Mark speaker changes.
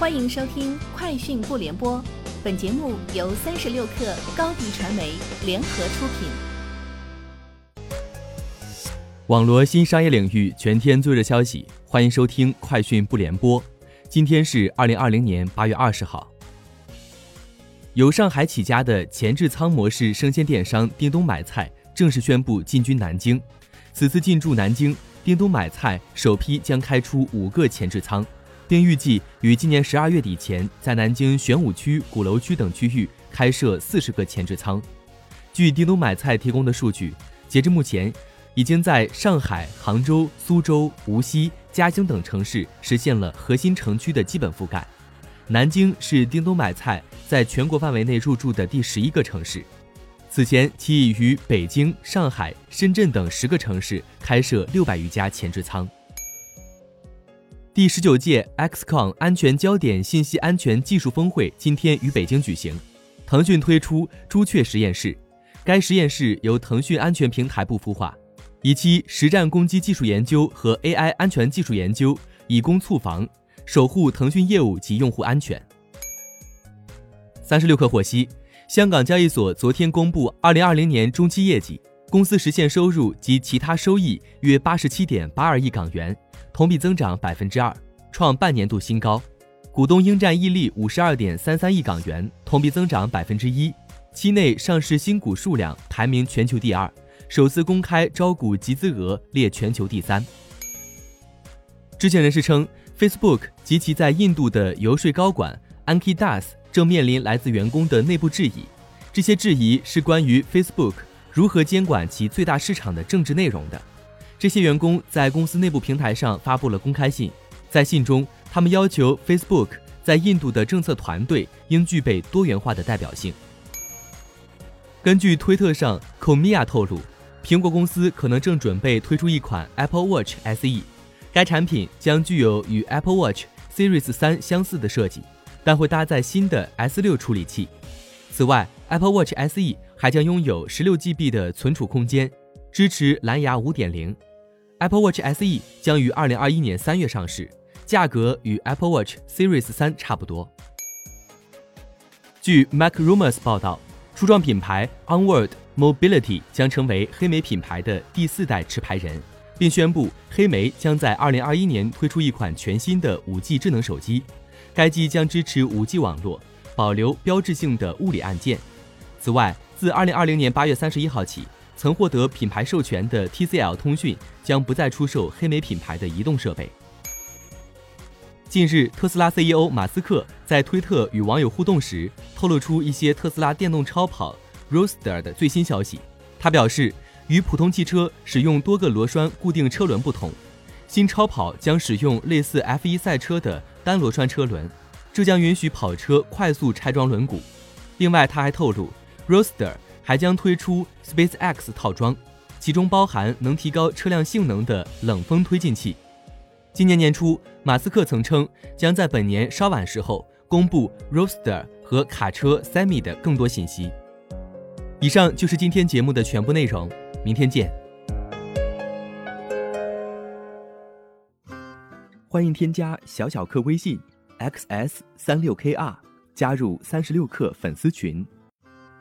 Speaker 1: 欢迎收听《快讯不联播》，本节目由三十六克高低传媒联合出品。
Speaker 2: 网络新商业领域全天最热消息，欢迎收听《快讯不联播》。今天是二零二零年八月二十号。由上海起家的前置仓模式生鲜电商叮咚买菜正式宣布进军南京。此次进驻南京，叮咚买菜首批将开出五个前置仓。并预计于今年十二月底前，在南京玄武区、鼓楼区等区域开设四十个前置仓。据叮咚买菜提供的数据，截至目前，已经在上海、杭州、苏州、无锡、嘉兴等城市实现了核心城区的基本覆盖。南京是叮咚买菜在全国范围内入驻的第十一个城市。此前，其已于北京、上海、深圳等十个城市开设六百余家前置仓。第十九届 XCON 安全焦点信息安全技术峰会今天于北京举行。腾讯推出朱雀实验室，该实验室由腾讯安全平台部孵化，以期实战攻击技术研究和 AI 安全技术研究，以攻促防，守护腾讯业务及用户安全。三十六氪获悉，香港交易所昨天公布二零二零年中期业绩，公司实现收入及其他收益约八十七点八二亿港元。同比增长百分之二，创半年度新高。股东应占溢利五十二点三三亿港元，同比增长百分之一。期内上市新股数量排名全球第二，首次公开招股集资额列全球第三。知情人士称，Facebook 及其在印度的游说高管 Anki Das 正面临来自员工的内部质疑，这些质疑是关于 Facebook 如何监管其最大市场的政治内容的。这些员工在公司内部平台上发布了公开信，在信中，他们要求 Facebook 在印度的政策团队应具备多元化的代表性。根据推特上 k o m i a 透露，苹果公司可能正准备推出一款 Apple Watch SE，该产品将具有与 Apple Watch Series 三相似的设计，但会搭载新的 S 六处理器。此外，Apple Watch SE 还将拥有 16GB 的存储空间，支持蓝牙5.0。Apple Watch SE 将于二零二一年三月上市，价格与 Apple Watch Series 三差不多。据 MacRumors 报道，初创品牌 Onward Mobility 将成为黑莓品牌的第四代持牌人，并宣布黑莓将在二零二一年推出一款全新的五 G 智能手机，该机将支持五 G 网络，保留标志性的物理按键。此外，自二零二零年八月三十一号起。曾获得品牌授权的 TCL 通讯将不再出售黑莓品牌的移动设备。近日，特斯拉 CEO 马斯克在推特与网友互动时，透露出一些特斯拉电动超跑 Roadster 的最新消息。他表示，与普通汽车使用多个螺栓固定车轮不同，新超跑将使用类似 F1 赛车的单螺栓车轮，这将允许跑车快速拆装轮毂。另外，他还透露，Roadster。还将推出 SpaceX 套装，其中包含能提高车辆性能的冷风推进器。今年年初，马斯克曾称将在本年稍晚时候公布 Roadster 和卡车 Semi 的更多信息。以上就是今天节目的全部内容，明天见。欢迎添加小小客微信 xs 三六 kr，加入三十六课粉丝群。